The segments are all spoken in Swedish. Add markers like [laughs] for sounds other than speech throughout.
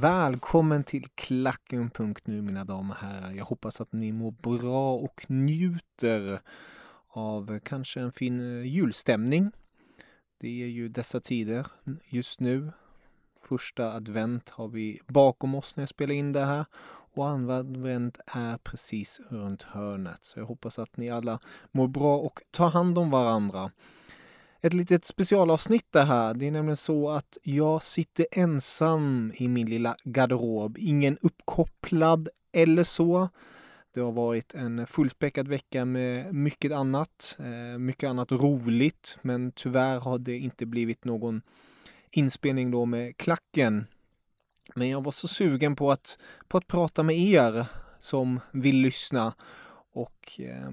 Välkommen till Klacken.nu mina damer och herrar. Jag hoppas att ni mår bra och njuter av kanske en fin eh, julstämning. Det är ju dessa tider just nu. Första advent har vi bakom oss när jag spelar in det här och andra advent är precis runt hörnet. Så jag hoppas att ni alla mår bra och tar hand om varandra ett litet specialavsnitt det här. Det är nämligen så att jag sitter ensam i min lilla garderob. Ingen uppkopplad eller så. Det har varit en fullspäckad vecka med mycket annat, eh, mycket annat roligt, men tyvärr har det inte blivit någon inspelning då med klacken. Men jag var så sugen på att, på att prata med er som vill lyssna och eh,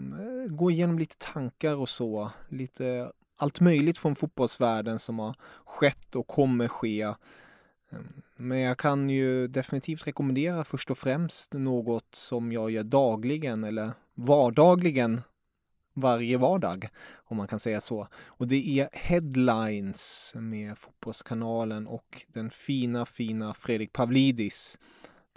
gå igenom lite tankar och så, lite allt möjligt från fotbollsvärlden som har skett och kommer ske. Ehm, men jag kan ju definitivt rekommendera först och främst något som jag gör dagligen eller vardagligen varje vardag, om man kan säga så. Och det är Headlines med Fotbollskanalen och den fina, fina Fredrik Pavlidis.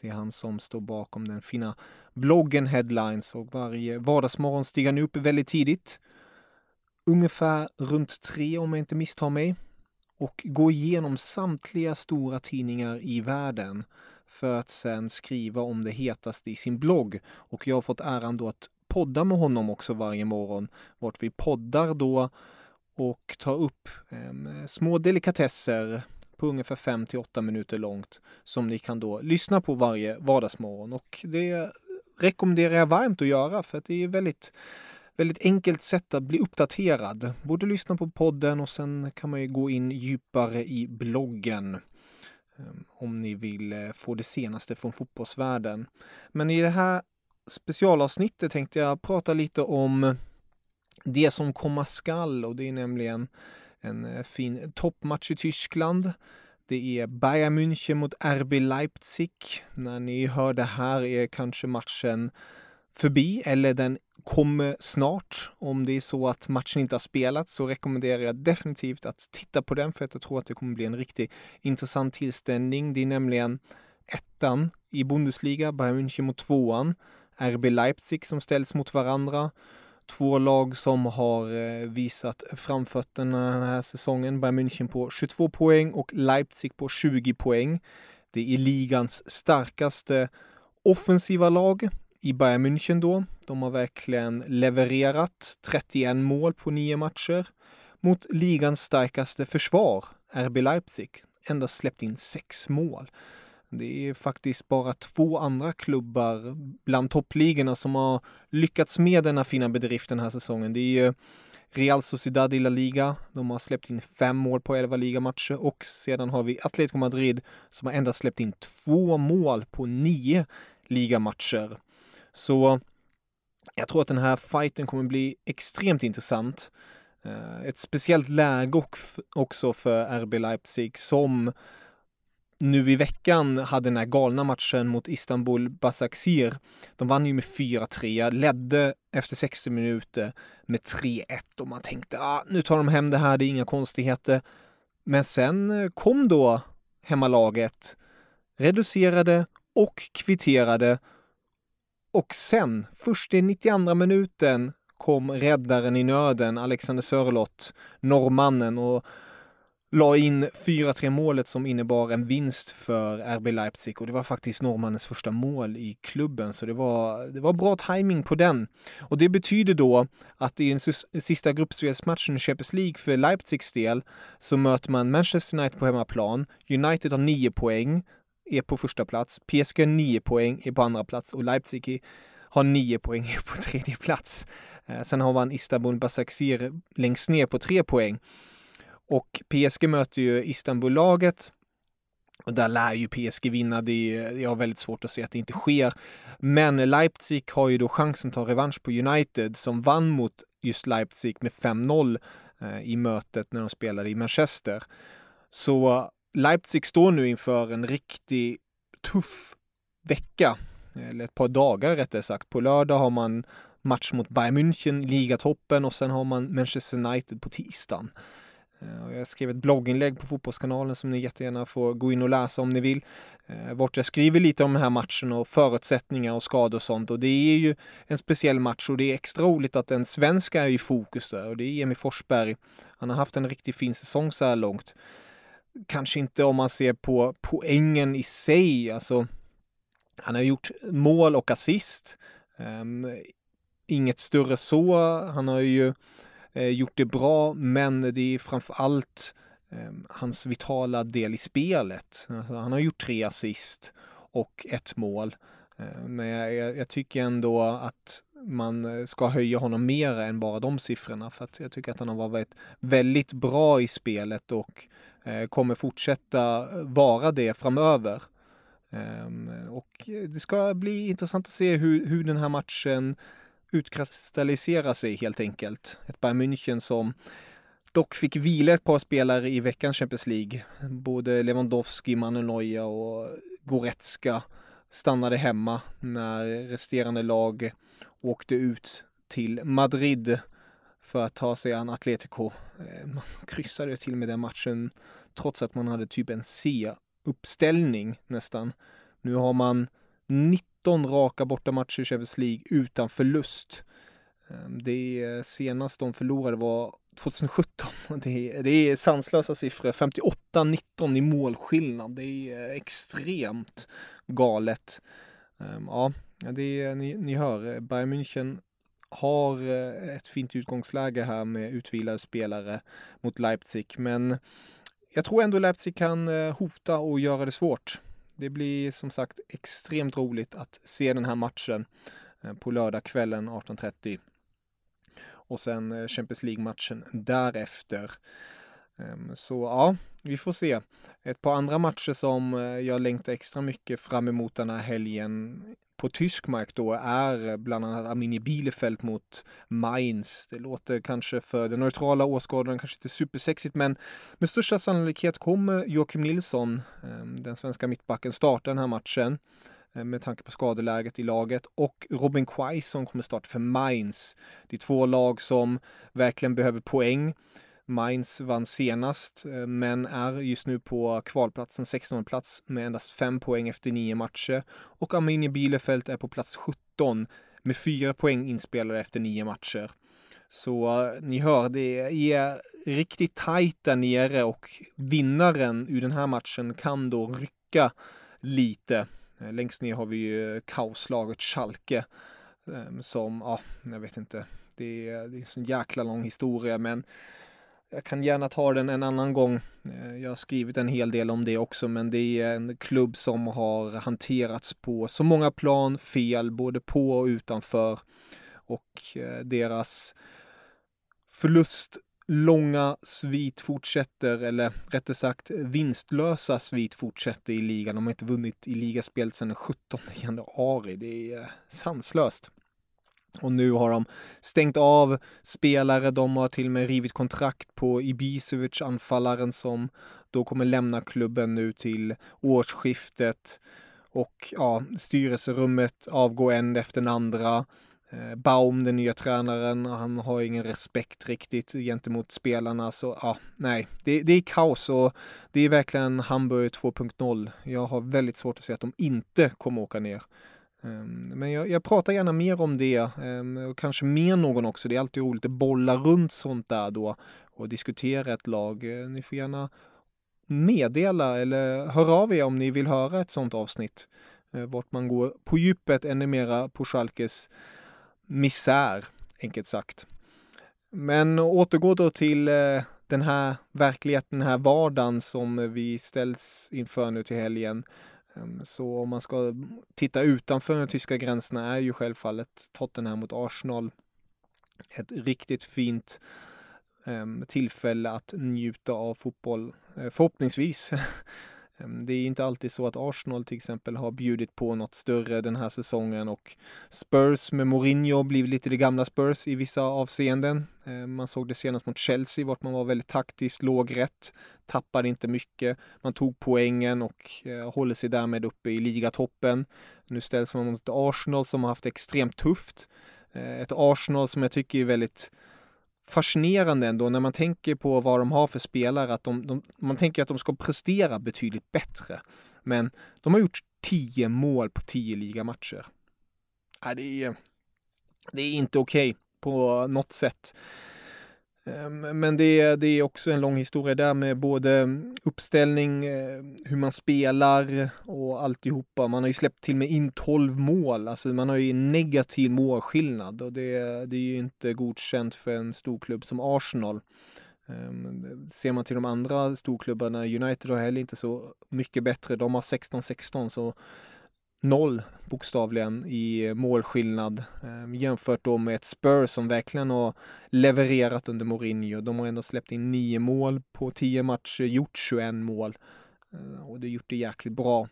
Det är han som står bakom den fina bloggen Headlines och varje vardagsmorgon stiger han upp väldigt tidigt ungefär runt tre om jag inte misstar mig och gå igenom samtliga stora tidningar i världen för att sen skriva om det hetaste i sin blogg. Och jag har fått äran då att podda med honom också varje morgon, vart vi poddar då och tar upp eh, små delikatesser på ungefär 5 till 8 minuter långt som ni kan då lyssna på varje vardagsmorgon och det rekommenderar jag varmt att göra för att det är väldigt väldigt enkelt sätt att bli uppdaterad. Både lyssna på podden och sen kan man ju gå in djupare i bloggen ehm, om ni vill eh, få det senaste från fotbollsvärlden. Men i det här specialavsnittet tänkte jag prata lite om det som komma skall och det är nämligen en eh, fin toppmatch i Tyskland. Det är Bayern München mot RB Leipzig. När ni hör det här är kanske matchen förbi eller den kommer snart. Om det är så att matchen inte har spelats så rekommenderar jag definitivt att titta på den för att jag tror att det kommer bli en riktigt intressant tillställning. Det är nämligen ettan i Bundesliga, Bayern München mot tvåan, RB Leipzig som ställs mot varandra. Två lag som har eh, visat framfötterna den här säsongen. Bayern München på 22 poäng och Leipzig på 20 poäng. Det är ligans starkaste offensiva lag i Bayern München då. De har verkligen levererat 31 mål på nio matcher mot ligans starkaste försvar, RB Leipzig. Endast släppt in sex mål. Det är faktiskt bara två andra klubbar bland toppligorna som har lyckats med denna fina bedrift den här säsongen. Det är ju Real Sociedad i La Liga. De har släppt in fem mål på elva ligamatcher och sedan har vi Atletico Madrid som har endast släppt in två mål på nio ligamatcher. Så jag tror att den här fighten kommer bli extremt intressant. Eh, ett speciellt läge också för RB Leipzig som nu i veckan hade den här galna matchen mot Istanbul Basaksehir. De vann ju med 4-3, ledde efter 60 minuter med 3-1 och man tänkte ah, nu tar de hem det här, det är inga konstigheter. Men sen eh, kom då hemmalaget, reducerade och kvitterade och sen, först i 92 minuten, kom räddaren i nöden, Alexander Sörlott, norrmannen och la in 4-3 målet som innebar en vinst för RB Leipzig och det var faktiskt norrmannens första mål i klubben så det var, det var bra timing på den. Och det betyder då att i den sista gruppspelsmatchen i Champions League för Leipzigs del så möter man Manchester United på hemmaplan. United har 9 poäng, är på första plats. PSG har 9 poäng, är på andra plats och Leipzig har 9 poäng, är [laughs] på tredje plats. Eh, sen har man Istanbul Basaksehir längst ner på 3 poäng. Och PSG möter ju Istanbul-laget och där lär ju PSG vinna. Det är, jag har väldigt svårt att se att det inte sker. Men Leipzig har ju då chansen att ta revansch på United som vann mot just Leipzig med 5-0 eh, i mötet när de spelade i Manchester. Så Leipzig står nu inför en riktigt tuff vecka, eller ett par dagar rättare sagt. På lördag har man match mot Bayern München, ligatoppen och sen har man Manchester United på tisdagen. Eh, jag skrev ett blogginlägg på Fotbollskanalen som ni jättegärna får gå in och läsa om ni vill. Eh, vart jag skriver lite om den här matchen och förutsättningar och skador och sånt. Och det är ju en speciell match och det är extra roligt att en svensk är i fokus där och det är Emil Forsberg. Han har haft en riktigt fin säsong så här långt. Kanske inte om man ser på poängen i sig, alltså. Han har gjort mål och assist. Um, inget större så. Han har ju eh, gjort det bra, men det är framför allt eh, hans vitala del i spelet. Alltså, han har gjort tre assist och ett mål. Eh, men jag, jag, tycker ändå att man ska höja honom mer än bara de siffrorna för att jag tycker att han har varit väldigt bra i spelet och Eh, kommer fortsätta vara det framöver. Ehm, och det ska bli intressant att se hur, hur den här matchen utkristalliserar sig helt enkelt. Ett Bayern München som dock fick vila ett par spelare i veckans Champions League. Både Lewandowski, Manuel Neuer och Goretzka stannade hemma när resterande lag åkte ut till Madrid för att ta sig an Atletico. Ehm, man kryssade till med den matchen trots att man hade typ en C-uppställning nästan. Nu har man 19 raka bortamatcher i Champions League utan förlust. Ehm, det senaste de förlorade var 2017. [laughs] Det är, det är sanslösa siffror. 58-19 i målskillnad. Det är eh, extremt galet. Ehm, ja, det är, ni, ni hör, eh, Bayern München har eh, ett fint utgångsläge här med utvilade spelare mot Leipzig, men jag tror ändå Leipzig kan eh, hota och göra det svårt. Det blir som sagt extremt roligt att se den här matchen eh, på lördagskvällen 18.30. Och sen Champions League-matchen därefter. Ehm, så ja, vi får se. Ett par andra matcher som eh, jag längtar extra mycket fram emot den här helgen på tysk mark då är eh, bland annat Arminia Bielefeld mot Mainz. Det låter kanske för den neutrala åskådaren kanske inte supersexigt men med största sannolikhet kommer Joakim Nilsson, ehm, den svenska mittbacken, starta den här matchen eh, med tanke på skadeläget i laget och Robin Quaison kommer starta för Mainz. Det är två lag som verkligen behöver poäng. Mainz vann senast, eh, men är just nu på kvalplatsen 16 plats med endast 5 poäng efter 9 matcher. Och Arminia Bielefeld är på plats 17 med 4 poäng inspelade efter 9 matcher. Så eh, ni hör, det är riktigt tajt där nere och vinnaren ur den här matchen kan då rycka lite. Eh, längst ner har vi ju kaoslaget Schalke som, ja, jag vet inte, det är, det är en sån jäkla lång historia men jag kan gärna ta den en annan gång. Eh, jag har skrivit en hel del om det också, men det är en klubb som har hanterats på så många plan fel, både på och utanför. Och eh, deras förlustlånga svit fortsätter, eller rättare sagt vinstlösa svit fortsätter i ligan. De har inte vunnit i ligaspel sedan den 17 januari. Det är eh, sanslöst. Och nu har de stängt av spelare, de har till och med rivit kontrakt på Ibisevic, anfallaren som då kommer lämna klubben nu till årsskiftet. Och ja, styrelserummet avgår en efter den andra. Eh, Baum, den nya tränaren, han har ingen respekt riktigt gentemot spelarna. Så ja, nej, det, det är kaos och det är verkligen Hamburg 2.0. Jag har väldigt svårt att se att de inte kommer åka ner. Ehm, men jag, jag, pratar gärna mer om det ehm, och kanske med någon också. Det är alltid roligt att bolla runt sånt där då och diskutera ett lag. Eh, ni får gärna meddela eller höra av er om ni vill höra ett sånt avsnitt. Eh, vart man går på djupet ännu mera på Schalkes misär, enkelt sagt. Men återgå då till eh, den här verkligheten, den här vardagen som vi ställs inför nu till helgen. Ehm, så om man ska titta utanför de tyska gränserna är ju självfallet Tottenham mot Arsenal ett riktigt fint ehm, tillfälle att njuta av fotboll. Eh, förhoppningsvis [laughs] Ehm, det är inte alltid så att Arsenal till exempel har bjudit på något större den här säsongen och Spurs med Mourinho blev lite det gamla Spurs i vissa avseenden. Ehm, man såg det senast mot Chelsea vart man var väldigt taktiskt låg rätt, tappade inte mycket. Man tog poängen och eh, håller sig därmed uppe i ligatoppen. Nu ställs man mot Arsenal som har haft extremt tufft. Eh, ett Arsenal som jag tycker är väldigt fascinerande ändå när man tänker på vad de har för spelare, att de, de, man tänker att de ska prestera betydligt bättre. Men de har gjort tio mål på tio ligamatcher. Ja, det, är, det är inte okej okay på något sätt. Ehm, men det är, det är också en lång historia där med både mm, uppställning, eh, hur man spelar och alltihopa. Man har ju släppt till med in 12 mål, alltså man har ju negativ målskillnad och det, det är ju inte godkänt för en storklubb som Arsenal. Ehm, ser man till de andra storklubbarna, United har heller inte så mycket bättre. De har 16-16 så noll bokstavligen i målskillnad eh, jämfört då med ett Spurs som verkligen har levererat under Mourinho. De har ändå släppt in nio mål på tio matcher, gjort 21 mål eh, och det har gjort det jäkligt bra.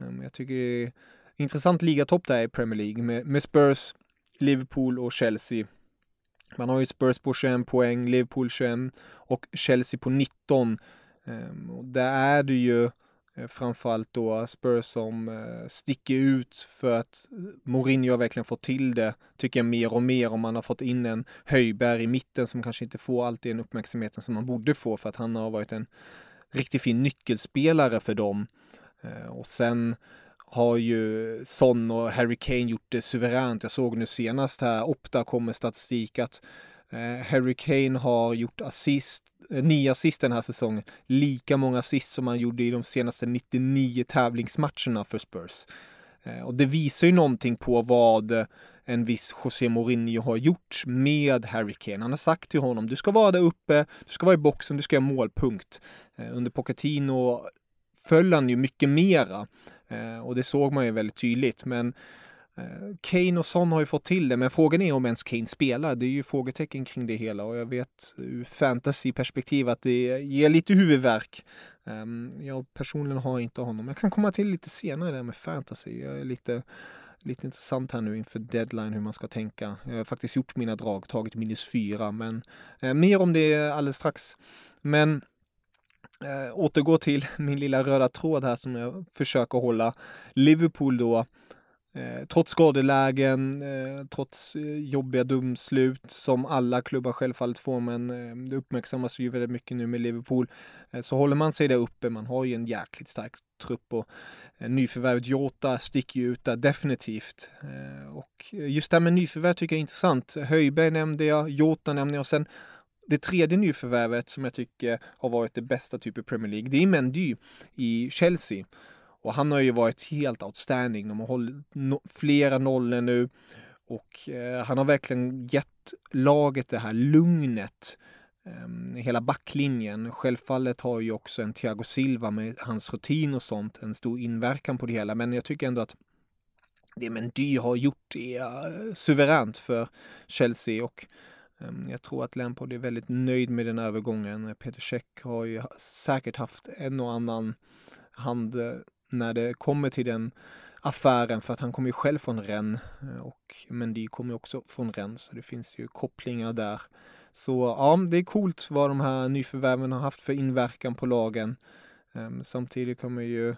Eh, jag tycker det är intressant ligatopp där i Premier League med, med Spurs, Liverpool och Chelsea. Man har ju Spurs på 21 poäng, Liverpool 21 och Chelsea på 19. Eh, och där är det ju Eh, Eh, framförallt då Spurs som eh, sticker ut för att Mourinho har verkligen fått till det, tycker jag mer och mer om man har fått in en Höjberg i mitten som kanske inte får alltid den uppmärksamheten som man borde få för att han har varit en riktigt fin nyckelspelare för dem. Eh, och sen har ju Son och Harry Kane gjort det suveränt. Jag såg nu senast här, Opta kom med statistik att Eh, Harry Kane har gjort assist, eh, nio assist den här säsongen. Lika många assist som han gjorde i de senaste 99 tävlingsmatcherna för Spurs. Eh, och det visar ju någonting på vad en viss José Mourinho har gjort med Harry Kane. Han har sagt till honom, du ska vara där uppe, du ska vara i boxen, du ska göra målpunkt. Under Pochettino föll han ju mycket mera och det såg man ju väldigt tydligt. Men Eh, Kane och Son har ju fått till det, men frågan är om ens Kane spelar. Det är ju frågetecken kring det hela och jag vet ur fantasyperspektiv att det ger lite huvudvärk. Ehm, jag personligen har inte honom. Jag kan komma till lite senare där med fantasy. Jag är lite, lite intressant här nu inför deadline hur man ska tänka. Jag har faktiskt gjort mina drag, tagit minus fyra, men eh, mer om det alldeles strax. Men äh, återgå till [laughs] min lilla röda tråd här som jag försöker hålla. Liverpool då Eh, trots skadelägen, eh, trots eh, jobbiga domslut som alla klubbar självfallet får, men eh, det uppmärksammas ju väldigt mycket nu med Liverpool, eh, så håller man sig där uppe. Man har ju en jäkligt stark trupp och eh, nyförvärvet Jota sticker ju ut där definitivt. Eh, och just det här med nyförvärv tycker jag är intressant. Höjberg nämnde jag, Jota nämnde jag och sen det tredje nyförvärvet som jag tycker har varit det bästa typ i Premier League, det är Mendy i Chelsea. Och han har ju varit helt outstanding. De har hållit no flera nollor nu och eh, han har verkligen gett laget det här lugnet. Eh, hela backlinjen. Självfallet har ju också en Thiago Silva med hans rutin och sånt en stor inverkan på det hela. Men jag tycker ändå att det Mendy har gjort är uh, suveränt för Chelsea och um, jag tror att Lampard är väldigt nöjd med den övergången. Peter Cech har ju säkert haft en och annan hand eh, när det kommer till den affären för att han kommer ju själv från Rennes eh, och Mendy kommer också från Rennes så det finns ju kopplingar där. Så ja, det är coolt vad de här nyförvärven har haft för inverkan på lagen. Ehm, samtidigt kan man ju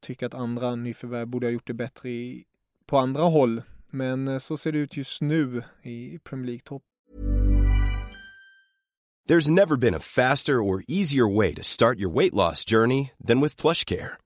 tycka att andra nyförvärv borde ha gjort det bättre i, på andra håll. Men eh, så ser det ut just nu i Premier League-topp. There's never been a faster or easier way to start your weight loss journey than with PlushCare.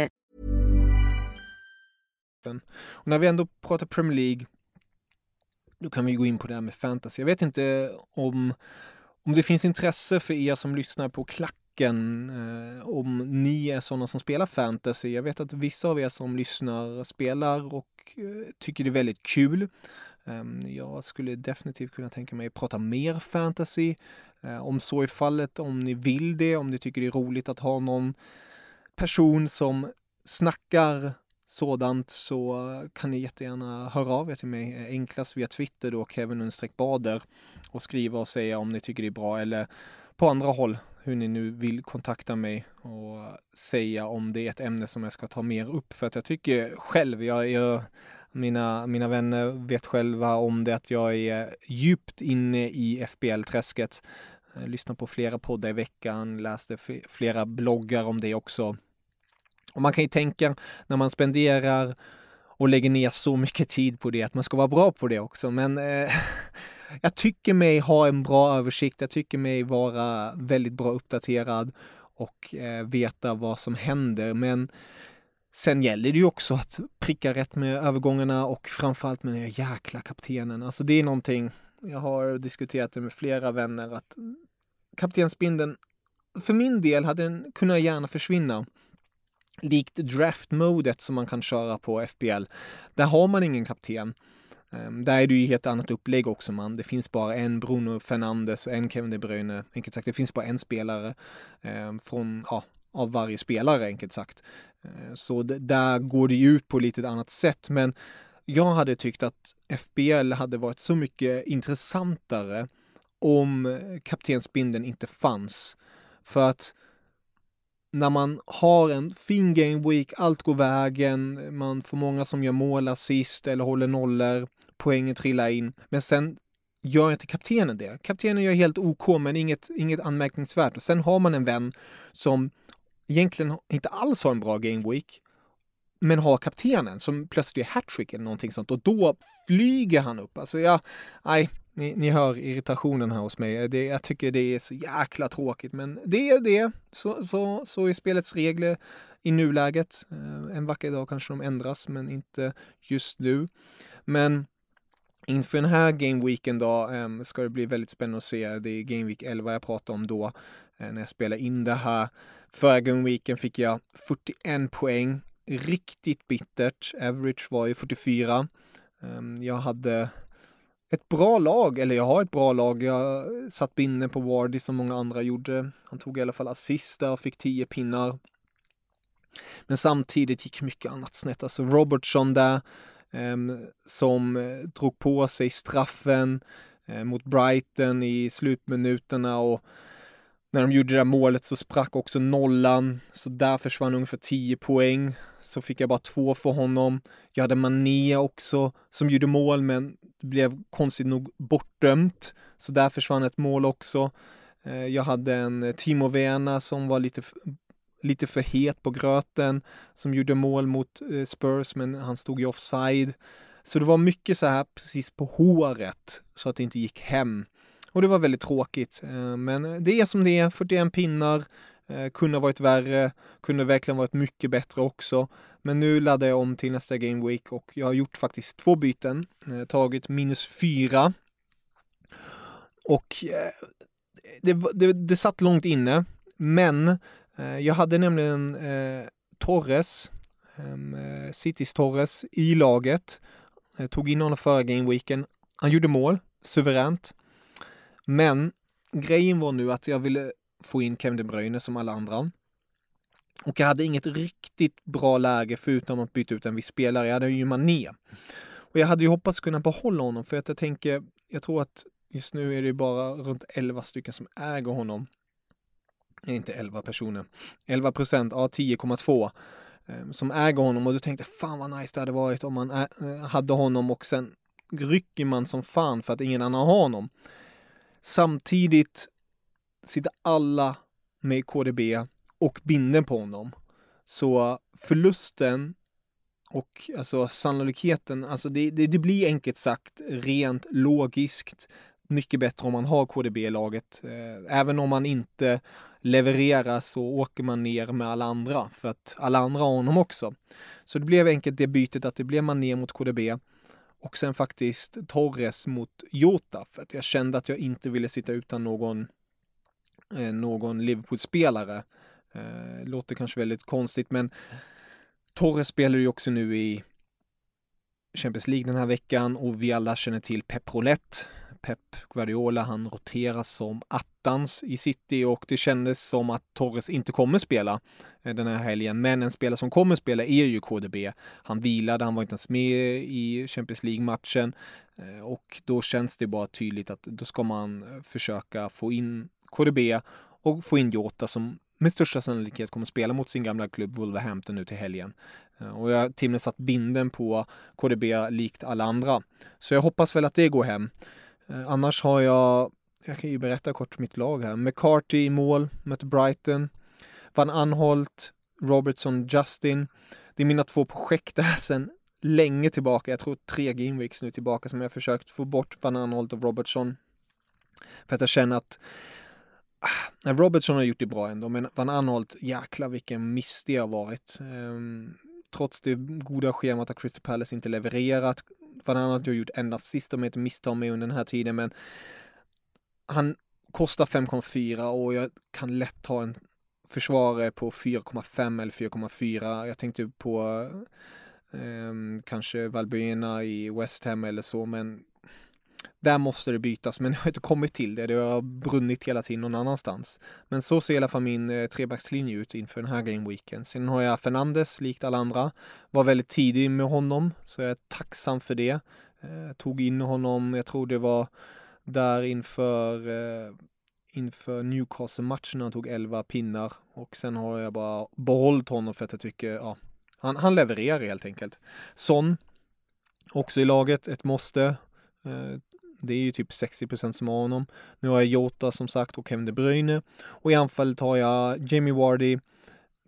Och när vi ändå pratar Premier League, då kan vi gå in på det här med fantasy. Jag vet inte om, om det finns intresse för er som lyssnar på klacken, eh, om ni är sådana som spelar fantasy. Jag vet att vissa av er som lyssnar spelar och eh, tycker det är väldigt kul. Ehm, jag skulle definitivt kunna tänka mig att prata mer fantasy. Eh, om så är fallet, om ni vill det, om ni tycker det är roligt att ha någon person som snackar sådant så kan ni jättegärna höra av er till mig. Eh, enklast via Twitter då, Kevin bader och skriva och säga om ni tycker det är bra eller på andra håll hur ni nu vill kontakta mig och säga om det är ett ämne som jag ska ta mer upp för att jag tycker själv, jag, jag mina, mina vänner vet själva om det att jag är djupt inne i FBL-träsket. Eh, lyssnar på flera poddar i veckan, läste flera bloggar om det också. Och man kan ju tänka när man spenderar och lägger ner så mycket tid på det att man ska vara bra på det också. Men eh, [laughs] jag tycker mig ha en bra översikt. Jag tycker mig vara väldigt bra uppdaterad och eh, veta vad som händer. Men sen gäller det ju också att pricka rätt med övergångarna och framförallt med den jäkla kaptenen. Alltså det är någonting, jag har diskuterat det med flera vänner att kaptensbindeln, för min del hade den kunnat gärna försvinna likt draft-modet som man kan köra på FBL. Där har man ingen kapten. Ehm, där är det ju helt annat upplägg också man. Det finns bara en Bruno Fernandes och en Kevin De Bruyne. Enkelt sagt, det finns bara en spelare ehm, från, ja, av varje spelare enkelt sagt. Ehm, så där går det ju ut på lite annat sätt. Men jag hade tyckt att FBL hade varit så mycket intressantare om kaptensbindeln inte fanns. För att när man har en fin game week, allt går vägen, man får många som gör mål, assist eller håller nollor, poängen trillar in. Men sen gör inte kaptenen det. Kaptenen gör helt OK, men inget, inget anmärkningsvärt. Och sen har man en vän som egentligen inte alls har en bra game week, men har kaptenen som plötsligt gör hattrick eller någonting sånt och då flyger han upp. Alltså ja, nej, ni, ni hör irritationen här hos mig. Det, jag tycker det är så jäkla tråkigt, men det är det. Så, så, så är spelets regler i nuläget. Eh, en vacker dag kanske de ändras, men inte just nu. Men inför den här gameweeken då ehm, ska det bli väldigt spännande att se. Det är Gameweek 11 jag pratar om då, eh, när jag spelar in det här. Förra gameweeken fick jag 41 poäng. Riktigt bittert. Average var ju 44. Ehm, jag hade ett bra lag, eller jag har ett bra lag. Jag satt binne på Wardy som många andra gjorde. Han tog i alla fall assist där och fick 10 pinnar. Men samtidigt gick mycket annat snett. Alltså Robertson där ehm, eh, som drog på sig straffen eh, mot Brighton i slutminuterna och när de gjorde det där målet så sprack också nollan, så där försvann ungefär 10 poäng. Så fick jag bara två för honom. Jag hade Mané också som gjorde mål, men det blev konstigt nog bortdömt. Så där försvann ett mål också. Eh, jag hade en eh, Timo Werner som var lite, lite för het på gröten, som gjorde mål mot eh, Spurs, men han stod ju offside. Så det var mycket så här precis på håret, så att det inte gick hem. Och det var väldigt tråkigt. Eh, men eh, det är som det är, 41 pinnar, eh, kunde ha varit värre, kunde verkligen varit mycket bättre också. Men nu laddar jag om till nästa Game Week och jag har gjort faktiskt två byten, tagit minus fyra. Och det, det, det satt långt inne, men jag hade nämligen Torres, ehm, Citys Torres, i laget. Jag tog in honom förra gameweeken. Han gjorde mål, suveränt. Men grejen var nu att jag ville få in Kevin De Bruyne som alla andra. Och jag hade inget riktigt bra läge förutom att byta ut en viss spelare. Jag hade ju Mané. Och jag hade ju hoppats kunna behålla honom för att jag tänker, jag tror att Just nu är det bara runt 11 stycken som äger honom. Inte 11 personer. 11 procent, ja 10,2 ehm, som äger honom och du tänkte fan vad nice det hade varit om man eh, hade honom och sen rycker man som fan för att ingen annan har honom. Samtidigt sitter alla med KDB och binder på honom. Så förlusten och alltså sannolikheten, alltså det, det, det blir enkelt sagt rent logiskt mycket bättre om man har KDB i laget. Eh, även om man inte levererar så åker man ner med alla andra för att alla andra har honom också. Så det blev enkelt det bytet att det blev man ner mot KDB och sen faktiskt Torres mot Jota för att jag kände att jag inte ville sitta utan någon eh, någon Liverpool-spelare. Eh, låter kanske väldigt konstigt men Torres spelar ju också nu i Champions League den här veckan och vi alla känner till Pep Roulette Pep Guardiola, han roteras som attans i City och det kändes som att Torres inte kommer spela eh, den här helgen. Men en spelare som kommer spela är ju KDB. Han vilade, han var inte ens med i Champions League-matchen eh, och då känns det bara tydligt att då ska man eh, försöka få in KDB och få in Jota som med största sannolikhet kommer spela mot sin gamla klubb Wolverhampton nu till helgen. Och jag har till och med satt binden på KDB likt alla andra. Så jag hoppas väl att det går hem. Eh, annars har jag, jag kan ju berätta kort mitt lag här. McCarthy i mål, möter Brighton. Van Anholt, Robertson, Justin. Det är mina två projekt där [laughs] sen länge tillbaka. Jag tror tre gameweeks nu tillbaka som jag försökt få bort Van Anholt och Robertson. För att jag känner att ah, Robertson har gjort det bra ändå, men Van Anholt, jäklar vilken miss det har varit. Ehm, trots det goda schemat har Crystal Palace inte levererat. Van han har gjort en assist om jag inte misstar mig under den här tiden, men han kostar 5,4 och jag kan lätt ta en försvarare på 4,5 eller 4,4. Jag tänkte på eh, ehm, kanske Valbuena i West Ham eller så, men där måste det bytas, men [laughs] jag har inte kommit till det. Det har brunnit hela tiden någon annanstans. Men så ser i alla fall min eh, trebackslinje ut inför den här gameweeken. Sen har jag Fernandes, likt alla andra. Var väldigt tidig med honom, så jag är tacksam för det. Eh, tog in honom, jag tror det var där inför eh, inför Newcastle-matchen han tog 11 pinnar och sen har jag bara behållit honom för att jag tycker, ja, han, han levererar helt enkelt. Son, också i laget, ett måste. Eh, det är ju typ 60% som har honom. Nu har jag Jota som sagt och Kevin De Bruyne. Och i anfallet har jag Jamie Wardy,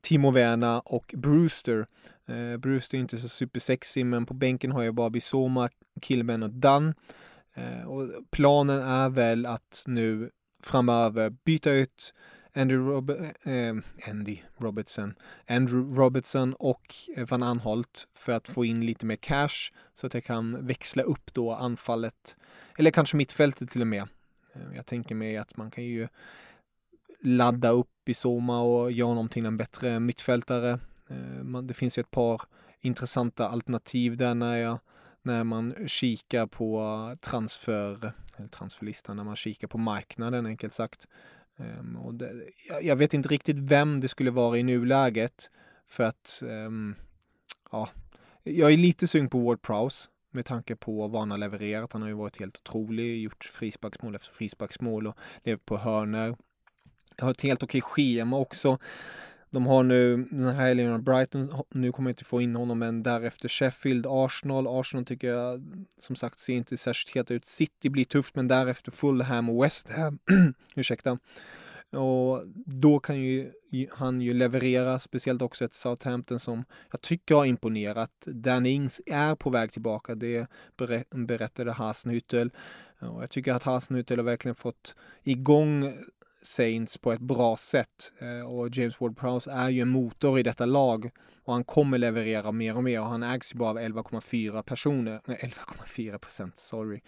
Timo Werner och Brewster. Eh, Brewster är inte så supersexig men på bänken har jag bara Bisoma, Kilben och Dunn. Eh, och planen är väl att nu framöver byta ut Andy, Rob eh, eh, Andy Robertson, Andrew Robertson och eh, Van Anholt för att få in lite mer cash så att jag kan växla upp då anfallet eller kanske mittfältet till och med. Eh, jag tänker mig att man kan ju ladda upp i Soma och göra honom till en bättre mittfältare. Det finns ju ett par intressanta alternativ där när jag när man kikar på transfer, eller transferlistan, när man kikar på marknaden enkelt sagt. Um, och det, jag, jag, vet inte riktigt vem det skulle vara i nuläget för att um, ja, jag är lite sugen på Ward Prowse med tanke på vad han har levererat. Han har ju varit helt otrolig, gjort frisparksmål efter frisparksmål och levt på hörner. Jag har ett helt okej schema också. De har nu den här helgen Brighton, nu kommer jag inte få in honom, men därefter Sheffield, Arsenal. Arsenal tycker jag som sagt ser inte särskilt heta ut. City blir tufft, men därefter Fulham och West Ham. [clears throat] Ursäkta. Och då kan ju han ju leverera, speciellt också ett Southampton som jag tycker har imponerat. Dan Ings är på väg tillbaka, det berättade Hasenhüttel. Och jag tycker att Hasenhüttel har verkligen fått igång Saints på ett bra sätt. Eh, och James Ward-Prowse är ju en motor i detta lag och han kommer leverera mer och mer och han ägs ju bara av 11,4 personer, nej 11,4 procent, sorry.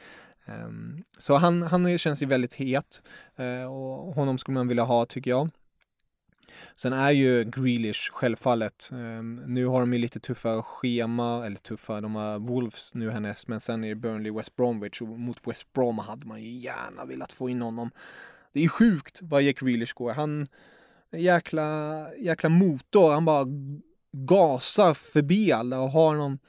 Um, så han, han känns ju väldigt het uh, och honom skulle man vilja ha tycker jag. Sen är ju Grealish självfallet. Um, nu har de ju lite tuffare schema, eller tuffare, de har Wolves nu härnäst, men sen är det Burnley, West Bromwich och mot West Brom hade man ju gärna velat få in honom. Det är sjukt vad Jack Grealish går. Han, jäkla, jäkla motor, han bara gasar förbi alla och har någon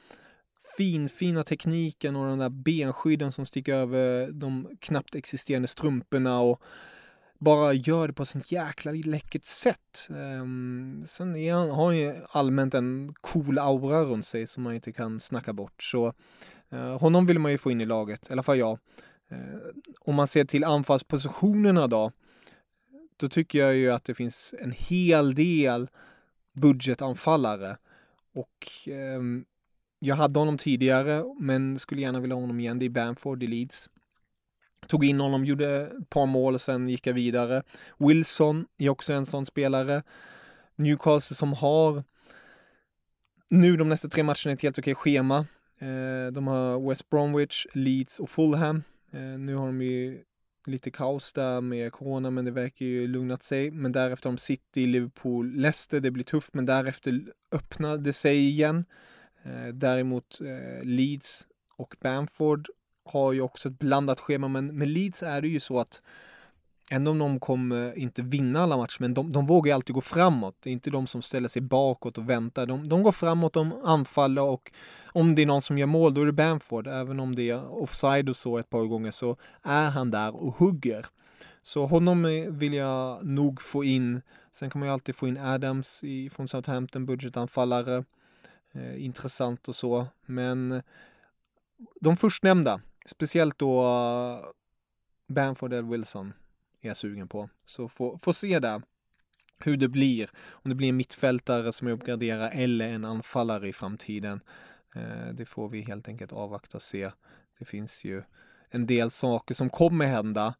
finfina tekniken och den där benskydden som sticker över de knappt existerande strumporna och bara gör det på ett sånt jäkla läckert sätt. Um, sen är han, har han ju allmänt en cool aura runt sig som man inte kan snacka bort. Så uh, honom vill man ju få in i laget, i alla fall jag. Eh, om man ser till anfallspositionerna då, då tycker jag ju att det finns en hel del budgetanfallare. Och eh, jag hade honom tidigare, men skulle gärna vilja ha honom igen. Det är Bamford i Leeds. Tog in honom, gjorde ett par mål och sen gick jag vidare. Wilson är också en sån spelare. Newcastle som har nu de nästa tre matcherna ett helt okej schema. Eh, de har West Bromwich, Leeds och Fulham. Eh, nu har de ju lite kaos där med corona, men det verkar ju lugnat sig. Men därefter har de City, Liverpool, Leicester. Det blir tufft, men därefter öppnar det sig igen. Eh, däremot eh, Leeds och Bamford har ju också ett blandat schema, men med Leeds är det ju så att Ändå om de kommer inte vinna alla matcher, men de, de vågar ju alltid gå framåt. Det är inte de som ställer sig bakåt och väntar. De, de går framåt, de anfaller och om det är någon som gör mål, då är det Bamford. Även om det är offside och så ett par gånger så är han där och hugger. Så honom eh, vill jag nog få in. Sen kan man ju alltid få in Adams i, från Southampton, budgetanfallare eh, intressant och så. Men eh, de förstnämnda, speciellt då eh, Bamford eller Wilson är jag sugen på. Så få, få se där hur det blir. Om det blir en mittfältare som jag uppgraderar eller en anfallare i framtiden. Eh, det får vi helt enkelt avvakta och se. Det finns ju en del saker som kommer hända.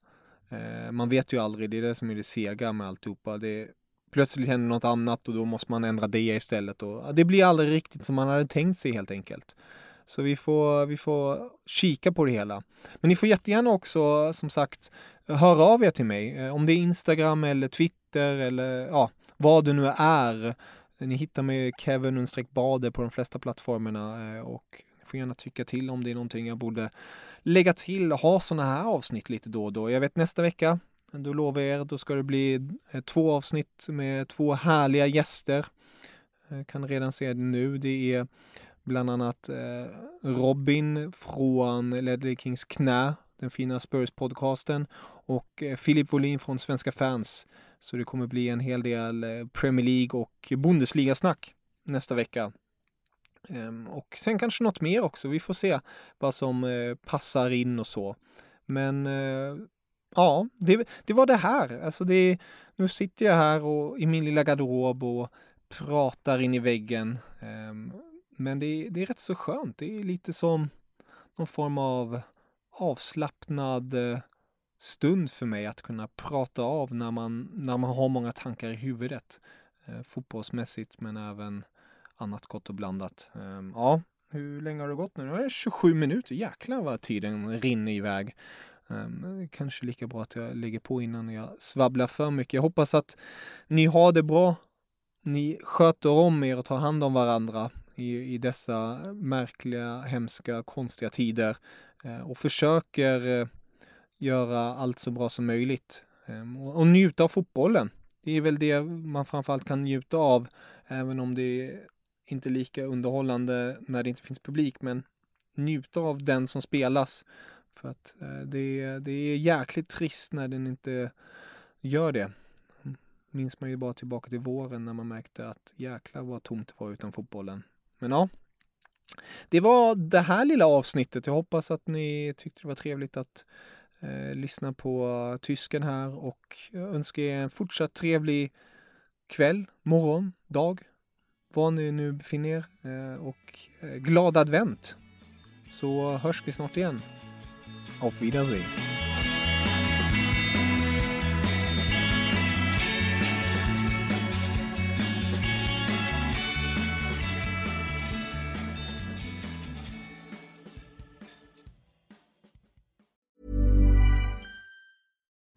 Eh, man vet ju aldrig, det är det som är det sega med alltihopa. Det plötsligt händer något annat och då måste man ändra det istället och det blir aldrig riktigt som man hade tänkt sig helt enkelt. Så vi får, vi får kika på det hela. Men ni får jättegärna också som sagt höra av er till mig. Eh, om det är Instagram eller Twitter eller ja, vad det nu är. Ni hittar mig Kevin Bade på de flesta plattformarna eh, och får gärna tycka till om det är någonting jag borde lägga till och ha sådana här avsnitt lite då och då. Jag vet nästa vecka då lovar jag er, då ska det bli eh, två avsnitt med två härliga gäster. Jag kan redan se det nu. Det är bland annat Robin från Ledley Kings knä, den fina Spurs-podcasten och eh, Filip Wåhlin från Svenska fans. Så det kommer bli en hel del eh, Premier League och Bundesliga-snack nästa vecka. Ehm, och sen kanske något mer också. Vi får se vad som eh, passar in och så. Men ja, det, det var det här. Alltså det, nu sitter jag här och, i min lilla garderob och pratar in i väggen. Ehm, men det, det är rätt så skönt. Det är lite som någon form av avslappnad eh, stund för mig att kunna prata av när man, när man har många tankar i huvudet. Eh, fotbollsmässigt men även annat gott och blandat. Eh, ja, hur länge har det gått nu? Nu är det 27 minuter. Jäklar vad tiden rinner iväg. Um, kanske lika bra att jag lägger på innan jag svabblar för mycket. Jag hoppas att ni har det bra. Ni sköter om er och tar hand om varandra i, i dessa märkliga, hemska, konstiga tider uh, och försöker uh, göra allt så bra som möjligt ehm, och, njuta av fotbollen. Det är väl det man framförallt kan njuta av, även om det är inte lika underhållande när det inte finns publik, men njuta av den som spelas för att eh, det, det är jäkligt trist när den inte gör det. minns man ju bara tillbaka till våren när man märkte att jäklar vad tomt det var utan fotbollen. Men ja, det var det här lilla avsnittet. Jag hoppas att ni tyckte det var trevligt att eh, lyssna på tysken här och jag önskar er en fortsatt trevlig kväll, morgon, dag, var ni nu befinner er eh, och eh, glad advent. Så hörs vi snart igen. Auf Wiedersehen.